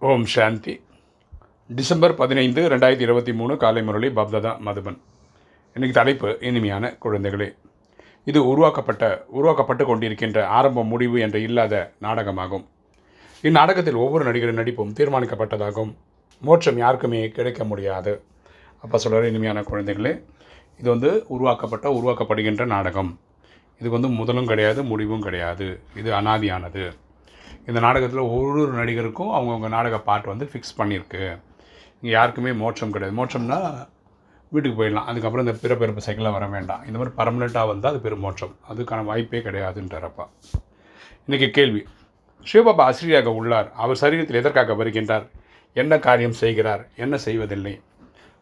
ஓம் சாந்தி. December பதினைந்து ரெண்டாயிரத்தி இருபத்தி மூணு காலை முரளி பப்ததா மதுபன். இன்றைக்கி தலைப்பு இனிமையான குழந்தைகளே. இது உருவாக்கப்பட்ட உருவாக்கப்பட்டு கொண்டிருக்கின்ற ஆரம்பம் முடிவு என்ற இல்லாத நாடகமாகும். இந்நாடகத்தில் ஒவ்வொரு நடிகரின் நடிப்பும் தீர்மானிக்கப்பட்டதாகும். மோட்சம் யாருக்குமே கிடைக்க முடியாது. அப்போ சொல்கிற இனிமையான குழந்தைகளே இது வந்து உருவாக்கப்பட்ட உருவாக்கப்படுகின்ற நாடகம். இதுக்கு வந்து முதலும் கிடையாது முடிவும் கிடையாது. இது அனாதியானது. இந்த நாடகத்தில் ஒரு ஒரு நடிகருக்கும் அவங்கவுங்க நாடக பாட்டு வந்து ஃபிக்ஸ் பண்ணியிருக்கு இங்கே யாருக்குமே மோட்சம் கிடையாது. மோட்சம்னா வீட்டுக்கு போயிடலாம். அதுக்கப்புறம் இந்த பிறப்பிறப்பு சைக்கிளாக வர வேண்டாம். இந்த மாதிரி பர்மனெண்ட்டாக வந்தால் அது பெருமோட்சம் அதுக்கான வாய்ப்பே கிடையாதுன்றப்பா இன்றைக்கி கேள்வி. சிவபாபா ஆசிரியராக உள்ளார். அவர் சரீரத்தில் எதற்காக வருகின்றார்? என்ன காரியம் செய்கிறார்? என்ன செய்வதில்லை?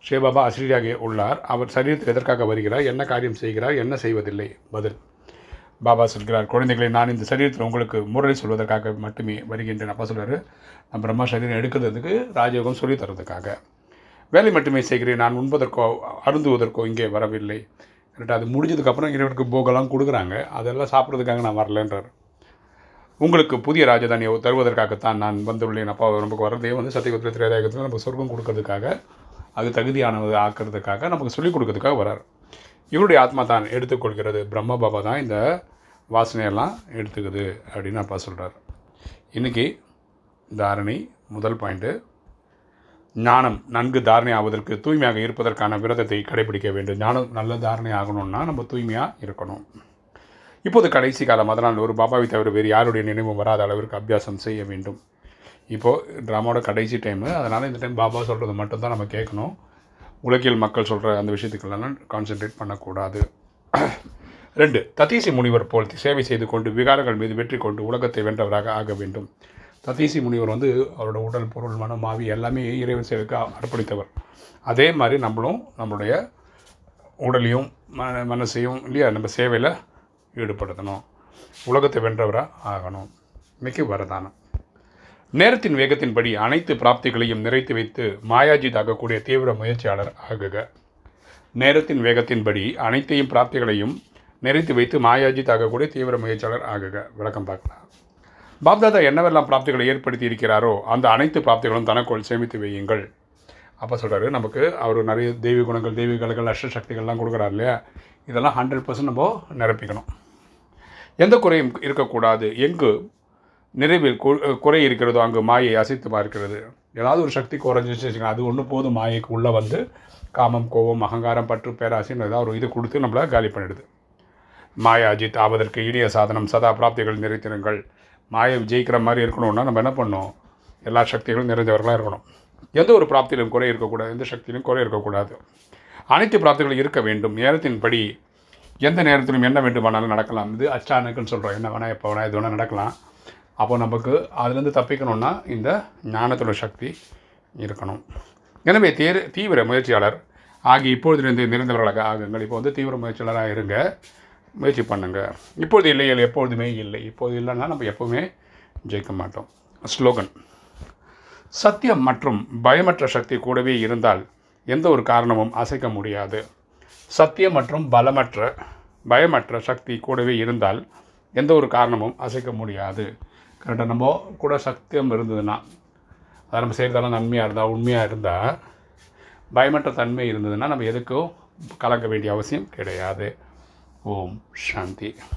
சிவபாபா ஆசிரியராக உள்ளார். அவர் சரீரத்தில் எதற்காக வருகிறார்? என்ன காரியம் செய்கிறார்? என்ன செய்வதில்லை? பதில். பாபா சொல்கிறார் குழந்தைகளை நான் இந்த சரீரத்தில் உங்களுக்கு முரளி சொல்வதற்காக மட்டுமே வருகின்றேன். அப்பா சொல்கிறார் நான் பிரம்மா சரீரம் எடுக்கிறதுக்கு ராஜயோகம் சொல்லி தரதுக்காக வேலை மட்டுமே செய்கிறேன். நான் உண்பதற்கோ அருந்துவதற்கோ இங்கே வரவில்லை. கரெக்டாக அது முடிஞ்சதுக்கப்புறம் இறைவனுக்கு போகலாம் கொடுக்குறாங்க. அதெல்லாம் சாப்பிட்றதுக்காக நான் வரலன்றார். உங்களுக்கு புதிய ராஜதானியை தருவதற்காகத்தான் நான் வந்துள்ளேன். அப்பா நமக்கு வரதே வந்து சத்தியகுத்திர நம்ம நமக்கு சொர்க்கம் கொடுக்கறதுக்காக அது தகுதியானது ஆக்கிறதுக்காக நமக்கு சொல்லிக் கொடுக்கறதுக்காக வரார் இவருடைய ஆத்மா தான் எடுத்துக்கொள்கிறது. பிரம்ம பாபா தான் இந்த வாசனையெல்லாம் எடுத்துக்குது அப்படின்னு அப்பா சொல்கிறார் இன்றைக்கி தாரணை முதல் பாயிண்ட்டு ஞானம் நன்கு தாரணை ஆவதற்கு தூய்மையாக இருப்பதற்கான விரதத்தை கடைபிடிக்க வேண்டும். ஞானம் நல்ல தாரணை ஆகணும்னா நம்ம தூய்மையாக இருக்கணும். இப்போது கடைசி காலம் அதனால் ஒரு பாபாவை தவிர வேறு யாருடைய நினைவும் வராத அளவிற்கு அபியாசம் செய்ய வேண்டும். இப்போது ட்ராமாவோட கடைசி டைமு அதனால் இந்த டைம் பாபா சொல்கிறது மட்டும்தான் நம்ம கேட்கணும். உலகியல் மக்கள் சொல்கிற அந்த விஷயத்துக்கெல்லாம் கான்சென்ட்ரேட் பண்ணக்கூடாது. ரெண்டு ததீசி முனிவர் போல் சேவை செய்து கொண்டு விகாரங்கள் மீது வெற்றி கொண்டு உலகத்தை வென்றவராக ஆக வேண்டும். ததீசி முனிவர் வந்து அவரோட உடல் பொருள் மனம் ஆவி எல்லாமே இறைவன் சேவைக்கு அர்ப்பணித்தவர். அதே மாதிரி நம்மளும் நம்மளுடைய உடலையும் மன மனசையும் இல்லையா நம்ம சேவையில் ஈடுபடுத்தணும். உலகத்தை வென்றவராக ஆகணும். இன்றைக்கி வரதானம். நேரத்தின் வேகத்தின்படி அனைத்து பிராப்திகளையும் நிறைத்து வைத்து மாயாஜித் ஆகக்கூடிய தீவிர முயற்சியாளர் ஆகுக. நேரத்தின் வேகத்தின்படி அனைத்தையும் பிராப்திகளையும் நிறைத்து வைத்து மாயாஜித் ஆகக்கூடிய தீவிர முயற்சியாளர் ஆகுக. விளக்கம் பார்க்கலாம். பாப்தாதா என்னவெல்லாம் பிராப்திகளை ஏற்படுத்தி இருக்கிறாரோ அந்த அனைத்து பிராப்திகளும் தனக்குள் சேமித்து வையுங்கள். அப்போ சொல்கிறாரு நமக்கு அவர் நிறைய தெய்வ குணங்கள் தெய்வ கலைகள் அஷ்ட சக்திகள்லாம் கொடுக்குறாரு இல்லையா? இதெல்லாம் ஹண்ட்ரட் பர்சன்ட் நம்ம நிரப்பிக்கணும். எந்த குறையும் இருக்கக்கூடாது. எங்கு நிறைவில் குறை இருக்கிறதோ அங்கு மாயை அசைத்து பார்க்கிறது. ஏதாவது ஒரு சக்தி குறைஞ்சிச்சு அது ஒன்று போதும். மாயைக்கு உள்ளே வந்து காமம் கோபம் அகங்காரம் பற்று பேராசின்னு ஏதாவது ஒரு இது கொடுத்து நம்மளை காலி பண்ணிடுது. மாயா அஜித் ஆவதற்கு இனிய சாதனம். சதா பிராப்திகள் நிறைத்தினங்கள் மாயை ஜெயிக்கிற மாதிரி இருக்கணும்னா நம்ம என்ன பண்ணோம் எல்லா சக்திகளும் நிறைந்தவர்களாக இருக்கணும். எந்த ஒரு பிராப்தியிலும் குறை இருக்கக்கூடாது. எந்த சக்தியிலும் குறை இருக்கக்கூடாது. அனைத்து பிராப்திகளும் இருக்க வேண்டும். நேரத்தின்படி எந்த நேரத்திலும் என்ன வேண்டுமானாலும் நடக்கலாம். இது அச்சானுக்குன்னு சொல்கிறோம் என்ன வேணால் எப்போ வேணால் எது வேணால் நடக்கலாம். அப்போ நமக்கு அதுலேருந்து தப்பிக்கணும்னா இந்த ஞானத்தோட சக்தி இருக்கணும். எனவே தேர் தீவிர முயற்சியாளர் ஆகி இப்பொழுதிலிருந்து நிறைந்தவர்களாக ஆகுங்கள். இப்போ வந்து தீவிர முயற்சியாளராக இருங்க. முயற்சி பண்ணுங்க. இப்பொழுது இல்லை எப்பொழுதுமே இல்லை. இப்போது இல்லைன்னா நம்ம எப்போவுமே ஜெயிக்க மாட்டோம். ஸ்லோகன். சத்தியம் மற்றும் பயமற்ற சக்தி கூடவே இருந்தால் எந்த ஒரு காரணமும் அசைக்க முடியாது. சத்தியம் மற்றும் பலமற்ற பயமற்ற சக்தி கூடவே இருந்தால் எந்த ஒரு காரணமும் அசைக்க முடியாது. கரெக்டாக நம்ம கூட சத்தியம் இருந்ததுன்னா அதை நம்ம செய்கிறதெல்லாம் நன்மையாக இருந்தால் உண்மையாக இருந்தால் பயமற்ற தன்மை இருந்ததுன்னா நம்ம எதுக்கும் கலங்க வேண்டிய அவசியம் கிடையாது. ஓம் சாந்தி.